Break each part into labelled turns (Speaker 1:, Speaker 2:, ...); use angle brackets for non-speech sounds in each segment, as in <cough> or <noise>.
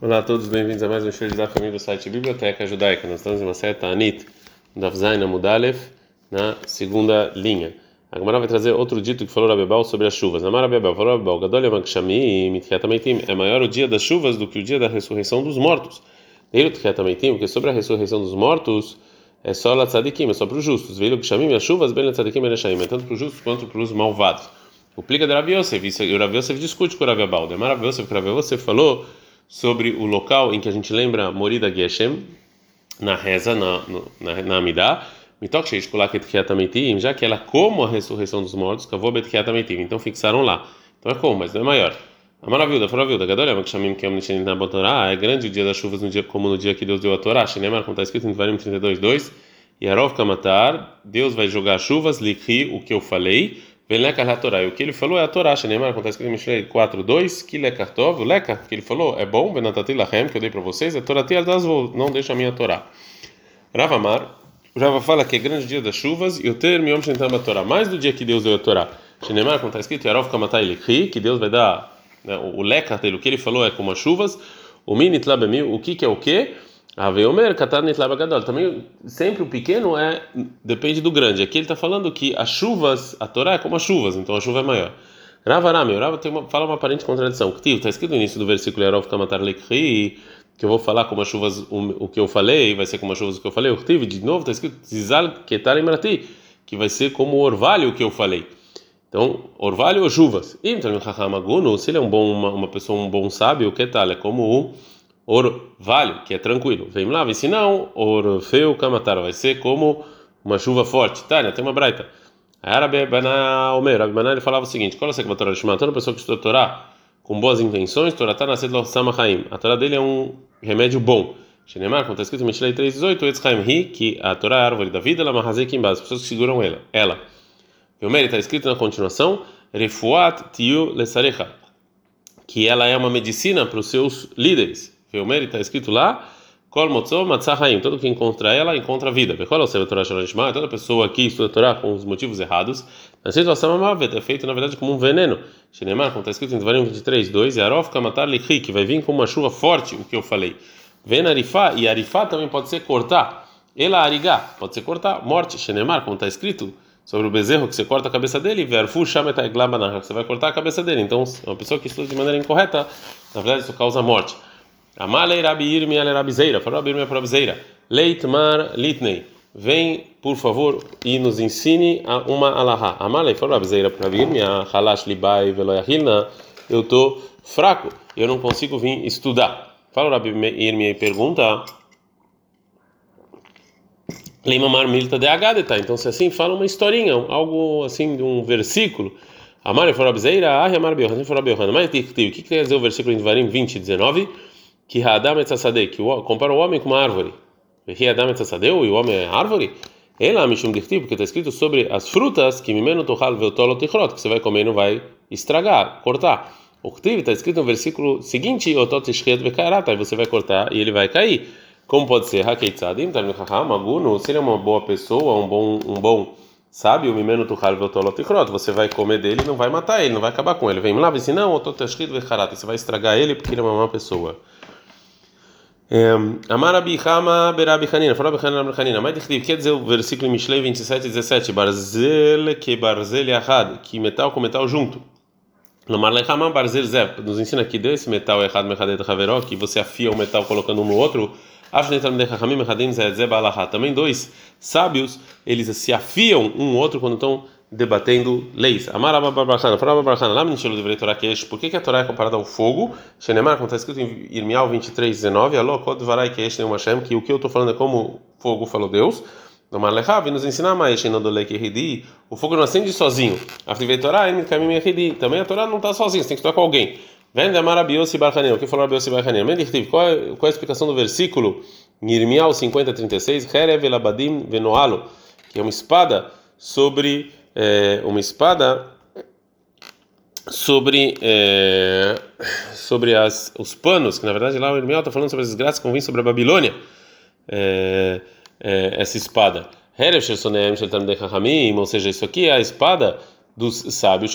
Speaker 1: Olá a todos, bem-vindos a mais um show da família do site Biblioteca Judaica. Nós estamos em uma certa Anit, da Zaina Mudalev, na segunda linha. A Gemara vai trazer outro dito que falou Rabebal sobre as chuvas. Amar Rabebal falou Rabebal, Gadol Yamakshami Mitchiatameitim. É maior o dia das chuvas do que o dia da ressurreição dos mortos. Ele Mitchiatameitim, porque sobre a ressurreição dos mortos é só la tzadikim, é só para os justos. Veio chamim as chuvas, bem la tzadikim e é tanto para os justos quanto para os malvados. O plica de Rabi Yosef, e o Rabi Yosef discute com o Rabebal. Demar Rabi Yosef, que falou sobre o local em que a gente lembra Morida Geshem, na reza, na, na, na Amidá, já que ela como a ressurreição dos mortos, então fixaram lá. Então é como, mas não é maior. A maravilha, a Gadolha, que chamam que é na Torá, é grande o dia das chuvas no dia como no dia que Deus deu a Torá. Shinemar, como está escrito em Devarim 32:2, Yarov Kamatar, Deus vai jogar chuvas, likhi, o que eu falei, Velekar Torá. E o que ele falou é a Torá. Como está escrito em Mishlei 4.2, que lekartov, lekar, que ele falou é bom, benatati lachem, que eu dei para vocês, é Torati aldazvol, não deixa a minha Torá. Ravamar, o Rava fala que é grande dia das chuvas, e o termo Yom a Torá, mais do dia que Deus deu a Torá. Shenemar, como está escrito, Yarov Kamatai likhi, que Deus vai dar, né, o lekar dele, o que ele falou é como as chuvas, o minit labemi, o que que é o que? Aveomer katanit labagadol. Também sempre o pequeno é depende do grande. Aqui ele está falando que as chuvas, a Torá é como as chuvas, então a chuva é maior. Ravarami, o Rava tem uma, fala uma aparente contradição. Está escrito no início do versículo Yarov Kamatar Lekri, que eu vou falar como as chuvas, o, o, que eu falei, vai ser como as chuvas o que eu falei. O de novo, está escrito Zizal Ketar que vai ser como o orvalho que eu falei. Então, orvalho ou chuvas. Então, se ele é um bom, uma, uma pessoa, um bom sábio, o que tal? É como o orvalho, que é tranquilo. Vem lá, se não, orfeu kamatar, vai ser como uma chuva forte. Tânia, tem uma braita. Árabe Bana Omer, Rabi Baná ele falava o seguinte: qual é a Torá de Toda pessoa que estuda Torá com boas intenções, Torá está nascendo lo Samachaim. A Torá dele é um remédio bom. Shenemar, como está escrito em Mishlei 3,18, Etzchaim Ri, que a Torá é a árvore da vida, ela mahazek em base, as pessoas que seguram ela. ela. E o está escrito na continuação, Refuat Tiu Lesarecha, que ela é uma medicina para os seus líderes. Veomer está escrito lá, Kol Motzó Matzahaim, todo que encontra ela encontra a vida. Bekol Osem Torah Shalom toda pessoa que estuda a Torá com os motivos errados, na situação Amavet é feito na verdade como um veneno. Shinemar, como está escrito em Devarim 23, 2, Yarof Kamatar Lichi, que vai vir com uma chuva forte, o que eu falei. Ven Arifá, e Arifá também pode ser cortar. Ela Arigá, pode ser cortar, morte. Shinemar, como está escrito sobre o bezerro que você corta a cabeça dele, Verfu Shametaiglabana, que você vai cortar a cabeça dele. Então, uma pessoa que estuda de maneira incorreta, na verdade isso causa morte. Amalei Rabi Irmi ale Zeira. Falou Rabi Irmi para Rabi Zeira. Leitmar Litnei. Vem, por favor, e nos ensine uma alahá. Amalei falou Rabi Zeira para Rabi Irmi. Halash libai veloyahilna. Eu estou fraco. Eu não consigo vir estudar. Fala Rabi Irmi e pergunta. Leimamar milta de agadeta. Então, se assim, fala uma historinha, algo assim de um versículo. Amar falou Rabi Zeira. Ah. Falou Rabi Yohan. Mas o que quer dizer o versículo em Devarim 20, 19? Que Hadam etzadeh, que compara o homem com uma árvore. E Hadam etzadeh, e o homem é árvore? Ela mishum dichtiv, porque está escrito sobre as frutas que mimeno tohal veutolot tichrot, que você vai comer e não vai estragar, cortar. O que está escrito no versículo seguinte, otot ishchet vekarata, você vai cortar e ele vai cair. Como pode ser? Hakeitzadim, talmud chacham, aguno, se ele é uma boa pessoa, um bom, um bom sábio, mimeno tuchal veutolot tichrot, você vai comer dele e não vai matar ele, não vai acabar com ele. Vem lá, vem não, otot ishchet vekarata, você vai estragar ele porque ele é uma má pessoa. Amar Rabi Hama Berabi Hanina, falou Rabi Hanina Hanina, mas quer dizer o versículo em Mishlei 27 e 17, Barzel que Barzel Yahad, que metal com metal junto. Lomar Lechama Barzel Zeb, nos ensina que desse metal errado Mechadet Haveró, que você afia o metal colocando um no outro, também dois sábios, eles se afiam um outro quando estão debatendo leis. Amaraba Barbarachana, Faraba Barbarachana, lá menino deveria Torá Kesh, por que, a Torá é comparada ao fogo? Shenemar, como está escrito em Irmial 23, 19, Alô, Varai que o que eu estou falando é como fogo falou Deus. No Marlechav, e nos ensinar mais, o fogo não acende sozinho. A também a Torá não está sozinha, você tem que estar com alguém. Vende Amar Abiosi o que falou Abiosi Barchanim? Qual é, qual é a explicação do versículo? Irmial 50, 36, Herev Elabadim Venoalo, que é uma espada sobre é, uma espada sobre é, sobre as, os panos, que na verdade lá o Irmiel está falando sobre as desgraças que vêm sobre a Babilônia, é, é, essa espada. Ou seja, isso aqui é a espada dos sábios,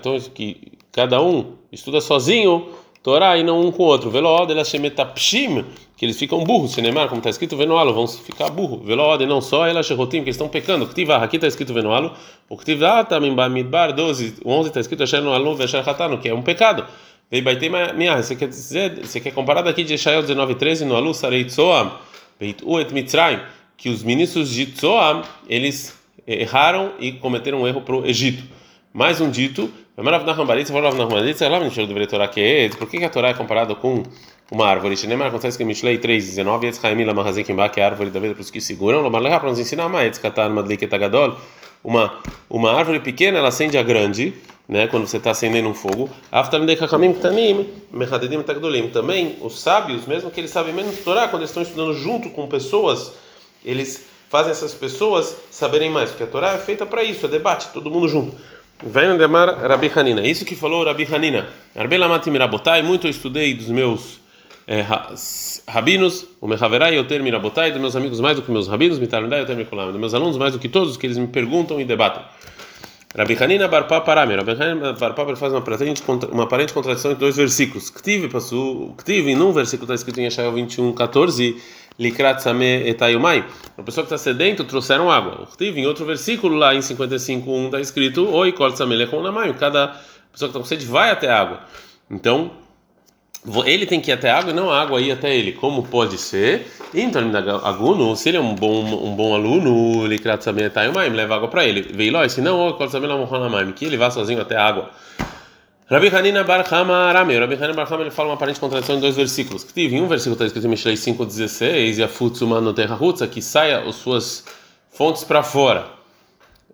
Speaker 1: então, que cada um estuda sozinho Torá e não um com o outro. Velod, ela shemetapshim, que eles ficam burros. Shenemar, como está escrito, venoalo, vão ficar burro. Velod, não só ela sherotim, que estão pecando. Ktiva, aqui está escrito venoalo. O Ktiva, também bamidbar 12, 11 está escrito asher no alu vesher hatano, que é um pecado. Vei baitei minha, você quer dizer, você quer comparar daqui de Eshael 19:13 no alu sarei tzoam, beitu et mitzrayim, que os ministros de Tzoam, eles erraram e cometeram um erro para o Egito. Mais um dito por que a Torá é comparada com uma árvore? Shinemar acontece que Mishlei 3:19 Etz Chaim la Mahazekim que é a árvore da vida para os que seguram, Lomarleha para nos ensinar mais Etz Tagadol, uma uma árvore pequena ela acende a grande, né, quando você está acendendo um fogo. Também os sábios, mesmo que eles sabem menos Torá, quando eles estão estudando junto com pessoas, eles fazem essas pessoas saberem mais, porque a Torá é feita para isso, é debate, todo mundo junto. Vem demar Rabi Hanina. Isso que falou Rabi Hanina. Rabi Lamati Mirabotai. Muito eu estudei dos meus é, rabinos. O Mehaverai eu ter Mirabotai. Dos meus amigos mais do que meus rabinos. Mitarandai eu ter Mikolam. Dos meus alunos mais do que todos que eles me perguntam e debatem. Rabi Hanina Barpa Parami. Rabi Hanina Barpa faz uma aparente, uma aparente contradição entre dois versículos. Ktiv, passou. Ktiv, num versículo está escrito em Yeshayahu 21, 14. Likrat Same Etayumai. A pessoa que está sedento trouxeram água. Tive em outro versículo lá em 55:1 está escrito Oi Kol. Cada pessoa que está com sede vai até a água. Então ele tem que ir até a água e não a água ir até ele. Como pode ser? Então, aguno, se ele é um bom um bom aluno, Likrat Same Etayumai, leva água para ele. Veiloi, se não, Oi Kol que ele vá sozinho até a água. Rabi Hanina Bar Hama Arame. Rabi Hanina Bar Hama ele fala uma aparente contradição em dois versículos. Que tive um versículo está escrito em Mishlei 5:16 e a futsuma no terra rutsa que saia as suas fontes para fora,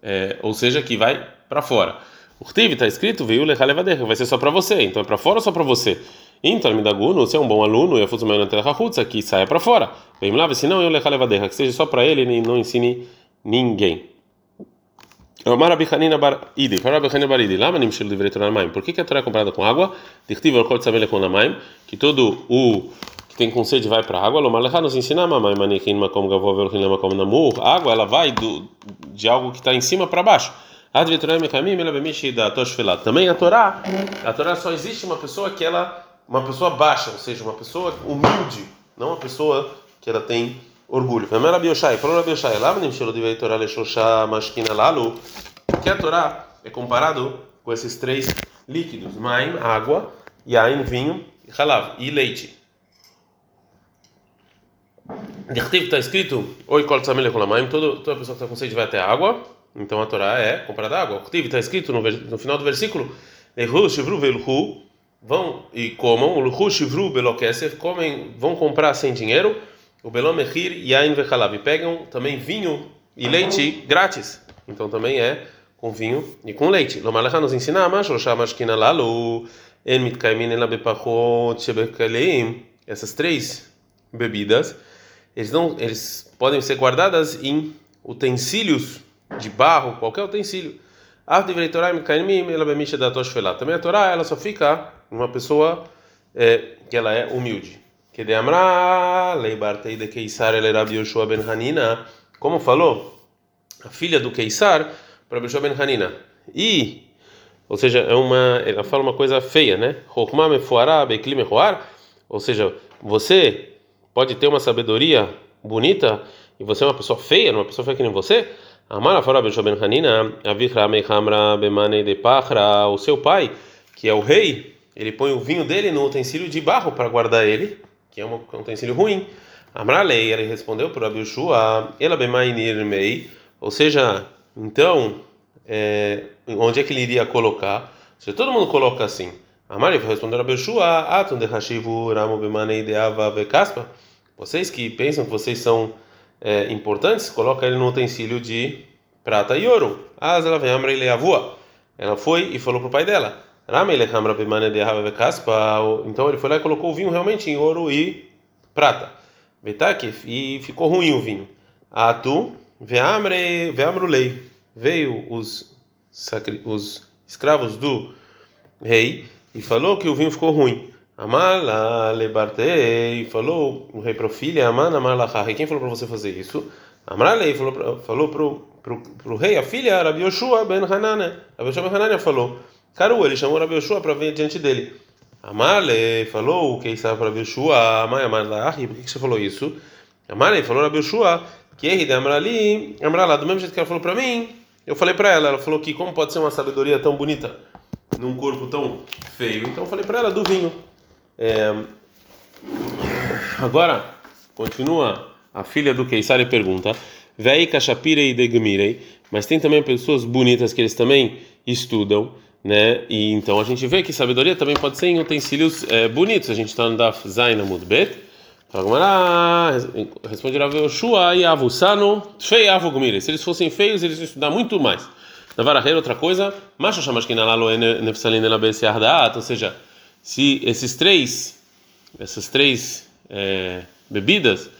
Speaker 1: é, ou seja, que vai para fora. O Ktiv está escrito veio lechalevadecha, vai ser só para você. Então é para fora ou só para você? Então, Midaguno, você é um bom aluno e a futsuma no terra rutsa que saia para fora. Vem lá, se não eu lechalevadecha, que seja só para ele e não ensine ninguém. Omar Rabi Hanina bar Idi, para Rabi Hanina bar Idi, lama nimshel divrei Torah. Por que, a Torá é comprada com água? Dictiva o kol tzavele com Maim, que todo o que tem com sede vai para a água. Lomar lecha nos ensina mamãe manekin makom gavov velchin lamakom namur. A água ela vai do de algo que está em cima para baixo. Ad Torah mekamim ela bemishi da toshfelat. Também a Torá, a Torá só existe uma pessoa que ela uma pessoa baixa, ou seja, uma pessoa humilde, não uma pessoa que ela tem orgulho. Yoshai, lá que a Torá é comparado com esses três líquidos: maim, água, yain, vinho, halav e leite. Dertiv está escrito: Oi, toda pessoa que está com sede vai até a água. Então a Torá é comparada à água. Dertiv está escrito no, no final do versículo: vão e comam, comem, vão comprar sem dinheiro o Belom Mechir Yain Vechalav. Pegam também vinho e leite grátis. Então também é com vinho e com leite. Lomalecha nos ensina, mas Shamashkina Lalu, En Mitkaimin Shebekaleim. Essas três bebidas, eles, não, eles podem ser guardadas em utensílios de barro, qualquer utensílio. Também a Torá ela só fica uma pessoa é, que ela é humilde. Que de Amra, Leibartei de Keisar, ele era Yoshua ben Hanina, como falou, a filha do Keisar para Yoshua ben Hanina. E, ou seja, é uma, ela fala uma coisa feia, né? Chokma mefuara beikli mehuar, ou seja, você pode ter uma sabedoria bonita e você é uma pessoa feia, uma pessoa feia que nem você. Amara fala Yoshua ben Hanina, Avichra meichamra bemane de pachra, o seu pai, que é o rei, ele põe o vinho dele no utensílio de barro para guardar ele que é um utensílio ruim. Amralei, ele respondeu para Abishua, ela bemainir mei, ou seja, então, é, onde é que ele iria colocar? Se todo mundo coloca assim, Amari respondeu a Abishua, atun de hashivu ramo bemanei vocês que pensam que vocês são é, importantes, coloca ele no utensílio de prata e ouro. As ela vem Amrei avua. Ela foi e falou para o pai dela. Então ele foi lá e colocou o vinho realmente em ouro e prata. E ficou ruim o vinho. Atu, veamrulei. Veio os, os escravos do rei e falou que o vinho ficou ruim. Amala lebartei, falou o rei para o filho, amana malachai. Quem falou para você fazer isso? Amralei falou, falou para o rei, a filha, Rabi Yoshua ben Hanana. Rabi Yoshua ben Hanana falou. Caru, ele chamou Rabi Yoshua para vir diante dele. Amale falou, quem sabe para Bishua, mãe Amale, por que você falou isso? Amale falou para Bishua, que ele Amrali, Amrala, do mesmo jeito que ela falou para mim, eu falei para ela, ela falou que como pode ser uma sabedoria tão bonita num corpo tão feio, então eu falei para ela do vinho. É... Agora, continua a filha do Keisar e pergunta, Vei Kashapirei de Gmirei, mas tem também pessoas bonitas que eles também estudam né? E então a gente vê que sabedoria também pode ser em utensílios é, bonitos. A gente está no Daf Zain Amud Bet. Responde Rav Yoshua e Avusano Fei Avugmire. Se eles fossem feios, eles iam estudar muito mais. Na Varahera, outra coisa, Macho Lalo Nefsalin Elabese Ardaat, ou seja, se esses três, essas três é, bebidas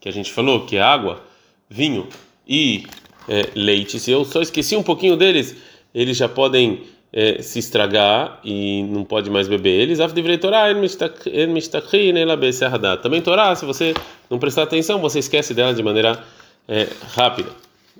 Speaker 1: que a gente falou, que é água, vinho e é, leite, se eu só esqueci um pouquinho deles, eles já podem é, se estragar e não pode mais beber eles. Também Torá, se você não prestar atenção, você esquece dela de maneira é, rápida.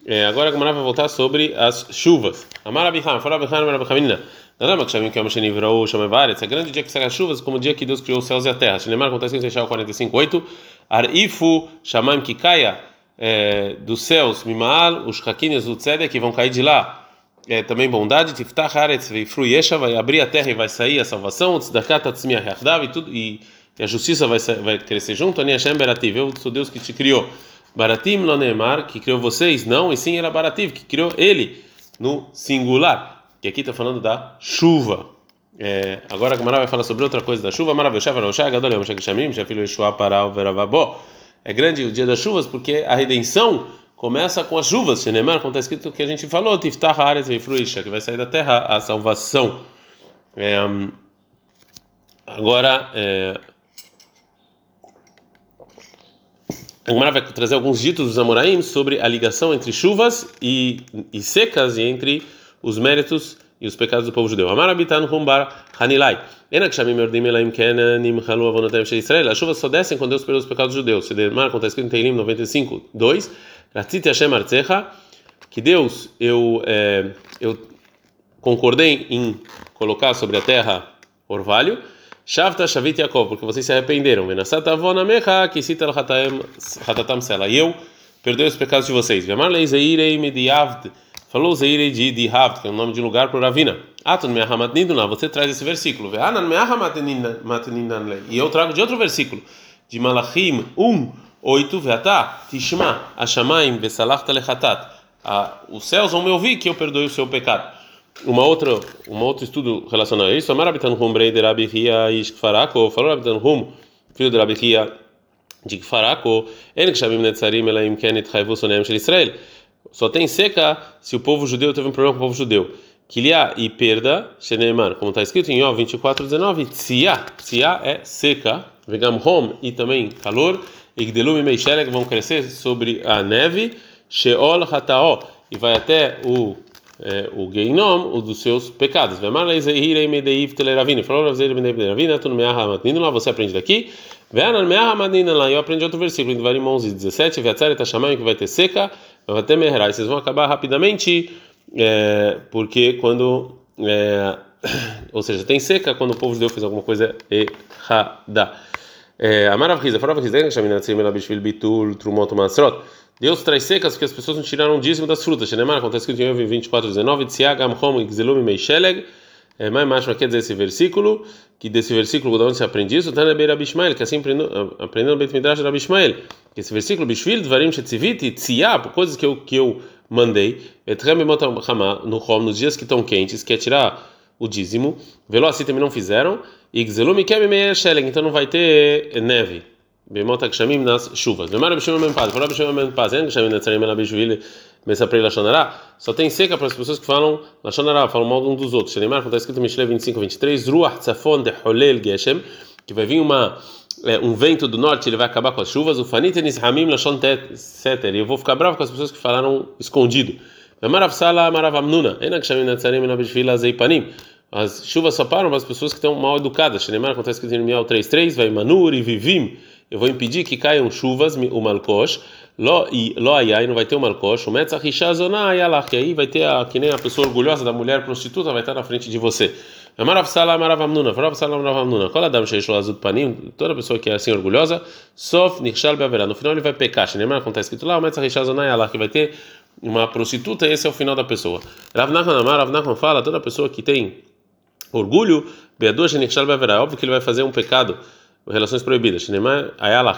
Speaker 1: É, agora a Gamara vai voltar sobre as chuvas. Amar Abiham, fora Abiham, Amar Abihamina. Não que que é Sheni virou chama várias. É grande dia que sai as chuvas, como o dia que Deus criou os céus e a terra. Shinemar acontece em Seixal 45:8. Arifu Shamaim que caia é, dos céus, Mimal, os Hakines do Tzedek que vão cair de lá é, também bondade, Tiftach Haaretz Veifruiesha, vai abrir a terra e vai sair a salvação, Tzdakat Atzmiah Yachdav, e tudo, e a justiça vai, vai crescer junto, Ani Berativ, eu sou Deus que te criou. Baratim lo neemar, que criou vocês, não, e sim era Barativ, que criou ele, no singular, que aqui está falando da chuva. É, agora a Gamara vai falar sobre outra coisa da chuva. É grande o dia das chuvas porque a redenção começa com as chuvas, Shenemar, como está escrito que a gente falou, Tiftah Haaretz Veifruisha, que vai sair da terra a salvação. É, agora, é, Agora vai trazer alguns ditos dos Amoraim sobre a ligação entre chuvas e, e secas e entre os méritos e os pecados do povo judeu. Amar habitan rumbar hanilai. As chuvas só descem quando Deus perdoa os pecados dos judeus. Se demar, está escrito em Teilim 95, 2. Ratzit Hashem Artzecha, que Deus, eu, é, eu concordei em colocar sobre a terra orvalho, Shavta Shavit Yaakov, porque vocês se arrependeram. Mecha, Kisita Hatatam Sela. E eu perdoei os pecados de vocês. Vemar Leizeirei Mediavd. Falou Zeirei de Dihavd, que é o nome de um lugar para Ravina. Atun Meahamat Niduna, você traz esse versículo. Ve'anan Meahamat Nidan E eu trago de outro versículo, de Malachim 1, 8, Veatá, Tishma, Ashamaim, Vesalachta Lechatat. Os céus vão me ouvir que eu perdoe o seu pecado. Uma outra, um outro estudo relacionado a isso, Amar Abitan Hum Brei de Rabi Hia Ishkfarako, falou Abitan Hum, filho de Rabi Hia de Kfarako, En Kshamim Netzarim Elaim Kenet Haivu Sonem Shel Israel. Só tem seca se o povo judeu teve um problema com o povo judeu. Kilia e perda, Sheneman, como está escrito em Ó 24, 19, Tzia, Tzia é seca, Vegam Hom e também calor, Igdelum Meishelek vão crescer sobre a neve, Sheol Hataó, e vai até o é, o Geinom, o dos seus pecados. Você aprende daqui. eu aprendi outro versículo, em Devarim 11, 17. Veatzare chamando que vai ter seca, vai ter Meherai. Vocês vão acabar rapidamente, é, porque quando. É, <coughs> ou seja, tem seca quando o povo de Deus fez alguma coisa errada. Deus traz secas porque as pessoas não tiraram o dízimo das frutas. Acontece que em 24, 19, Tsiagam, Hom, Gzelum, Meisheleg. Mais macho quer dizer esse versículo, que desse versículo de onde se aprende isso, que assim aprendendo o Beit Midrash da Bishmael. Esse versículo, coisas que eu, que eu mandei, Etrem, no nos dias que estão quentes, que é tirar o dízimo, Velo também não fizeram, e Gzelum, Kem, Meisheleg, então não vai ter neve. Bemota Kshamim nas chuvas. Vemara Bishimon Ben Paz. Fala Bishimon Ben Paz. En Kshamim Netzarim Ela Bishvili Mesaprei Lashonará. Só tem seca para as pessoas que falam Lashonará, falam mal um dos outros. Shenemar, está escrito em Mishle 25, 23. Ruach Tzafon de Holel Geshem. Que vai vir uma é, um vento do norte, ele vai acabar com as chuvas. O Fanitenis Hamim Lashon Seter. Eu vou ficar bravo com as pessoas que falaram escondido. Vemarav Sala Marav Amnuna. En Kshamim Netzarim Ela Bishvili Azeipanim. As chuvas só param para as pessoas que estão mal educadas. Shenemar, está escrito em Mial 3.3. Vai Manur e Vivim eu vou impedir que caiam chuvas, o malkosh, lo e lo ayai, não vai ter o malkosh, o metzach ishazonah ayalach, que aí vai ter a, que nem a pessoa orgulhosa da mulher prostituta vai estar na frente de você. Amarav Salam Amarav Amnuna, Amarav Salam Amarav Amnuna. Qual Adam Sheishlo Azut Panim, toda pessoa que é assim orgulhosa, Sof Nirshal Beaverá. No final ele vai pecar. Shneimar, está escrito lá, o Metzah Rishazonai Allah, que vai ter uma prostituta, esse é o final da pessoa. Rav Nachman Amar, Rav Nachman fala, toda pessoa que tem orgulho, Beaverá. Óbvio que ele vai fazer um pecado, relações proibidas. Que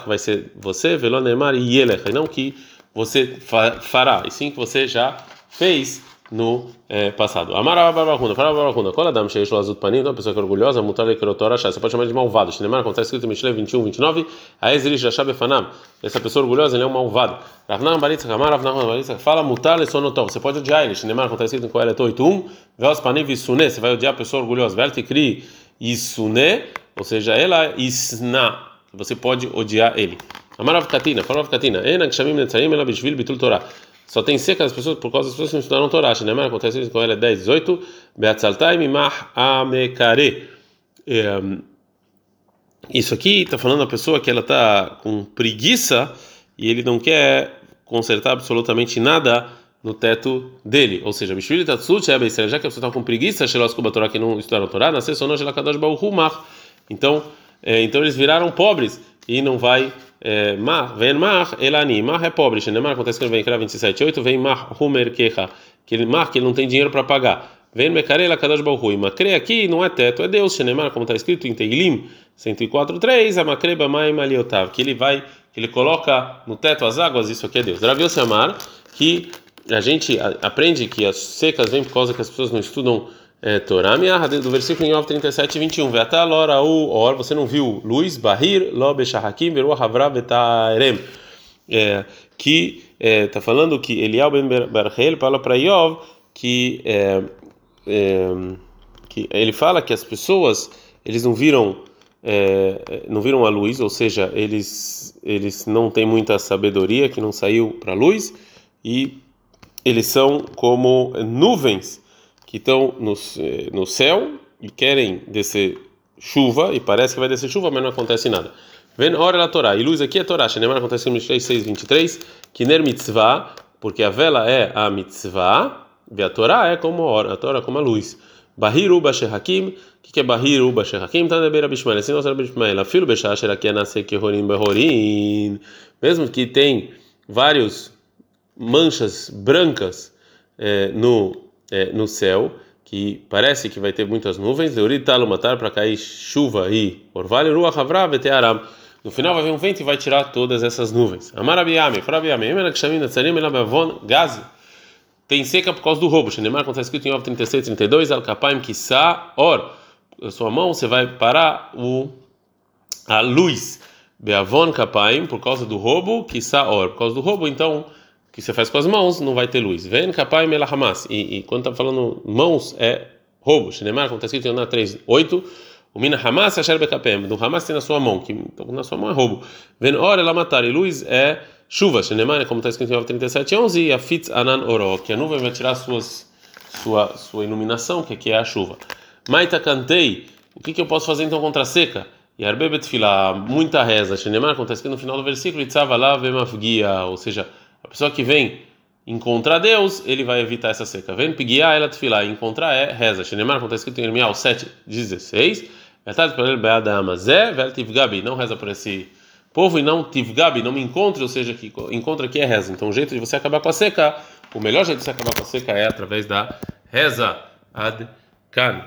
Speaker 1: vai ser você, Velon Neymar e Yelech, e não que você fará, e sim que você já fez no é, passado. Amara Barbaruna, fala Barbaruna, qual Adam Sheish Lazut Panim, uma pessoa que é orgulhosa, mutar e Kerotora Você pode chamar de malvado. Shinemar, acontece escrito em Mishle 21, 29, a Ezri Jashab Fanam. Essa pessoa orgulhosa, ele é um malvado. Ravnam Baritza Kamar, Ravnam Baritza, fala mutar e sonotov. Você pode odiar ele. Shinemar, acontece escrito em Coelet 8, 1, Veos Panim Visune, você vai odiar a pessoa orgulhosa. Verte Kri Isune, ou seja, ela Isna. Você pode odiar ele. Amarav Katina, fala Katina, Ena Kshamim Netzarim, ela Bishvil Bitul Torah. Só tem seca as pessoas por causa das pessoas que não estudaram Torá. Né? Mas acontece isso com ela 10, 18. Beatzaltai mimah amekare. É, isso aqui está falando a pessoa que ela está com preguiça e ele não quer consertar absolutamente nada no teto dele. Ou seja, Bishvili Tatsut já que a pessoa está com preguiça, Shelos Kubatorá que não estudaram Torá, nasceu sono Shelakadosh Baruhumach. Então, é, então eles viraram pobres e não vai é, mar, vem mar, elani, mar é pobre, Shenemar, acontece que ele vem em 27.8, vem mar, humer kecha, que ele, mar, que ele não tem dinheiro para pagar. Vem mekarela kadosh balhui, macre aqui não é teto, é Deus, Shenemar, como está escrito em Teilim 104.3, a macreba maim aliotav, que ele vai, que ele coloca no teto as águas, isso aqui é Deus. Rav Yosemar, que a gente aprende que as secas vêm por causa que as pessoas não estudam é, Torá do versículo em 9, 37 e 21. Ve'ata lora u or, você não viu luz, bahir, lo beshahakim, veru havra betarem. É, que está é, falando que Eliel ben Barhel fala para Iov que, é, é, que ele fala que as pessoas eles não viram é, não viram a luz, ou seja, eles eles não têm muita sabedoria que não saiu para a luz e eles são como nuvens que estão no, eh, no céu e querem descer chuva, e parece que vai descer chuva, mas não acontece nada. Vem hora da Torá. E luz aqui é Torá. Shenemar acontece em Mishlei 6, 23. Kiner mitzvah, porque a vela é a mitzvah, e a Torá é como a hora, a Torá é como a luz. Bahiru Bashehakim, o que, que é Bahiru Bashehakim? Tá na beira Bishmael. Assim nós sabemos Bishmael. Filho Beshasher aqui é nascer Kehorim Behorim. Mesmo que tem vários manchas brancas é, no é, no céu, que parece que vai ter muitas nuvens, matar para cair chuva e orvalho, ruach havra vetearam. No final vai vir um vento e vai tirar todas essas nuvens. Amarabiame, farabiame, emena kshamim natzarim elabavon gazi. Tem seca por causa do roubo. Shenemar, quando está escrito em Ov 36, 32, al kapaim kissa or. Sua mão você vai parar o a luz. Beavon kapaim, por causa do roubo, kissa or. Por causa do roubo, então que você faz com as mãos, não vai ter luz. Vem capai mela hamas. E quando está falando mãos, é roubo. Shinemar, como está escrito Yoná 3, 8. O mina hamas asher bekapem. Do hamas tem na sua mão, que então, na sua mão é roubo. Vem ora ela matar. E luz é chuva. Shinemar, como está escrito em 37, 11. E a fitz anan oro. Que a nuvem vai tirar suas, sua, sua iluminação, que aqui é a chuva. Maita cantei. O que, que eu posso fazer então contra a seca? E arbebet fila, muita reza. Shinemar, como está escrito no final do versículo. Itzava lá vemafgia. Ou seja, pessoa que vem encontrar Deus, ele vai evitar essa seca. Vem peguiar ela tefilá, encontrar é reza. Shenemar, como está escrito em Irmial 7, 16. Não reza por esse povo e não tivgabi, não me encontre, ou seja, que encontra aqui é reza. Então o jeito de você acabar com a seca, o melhor jeito de você acabar com a seca é através da reza ad kan.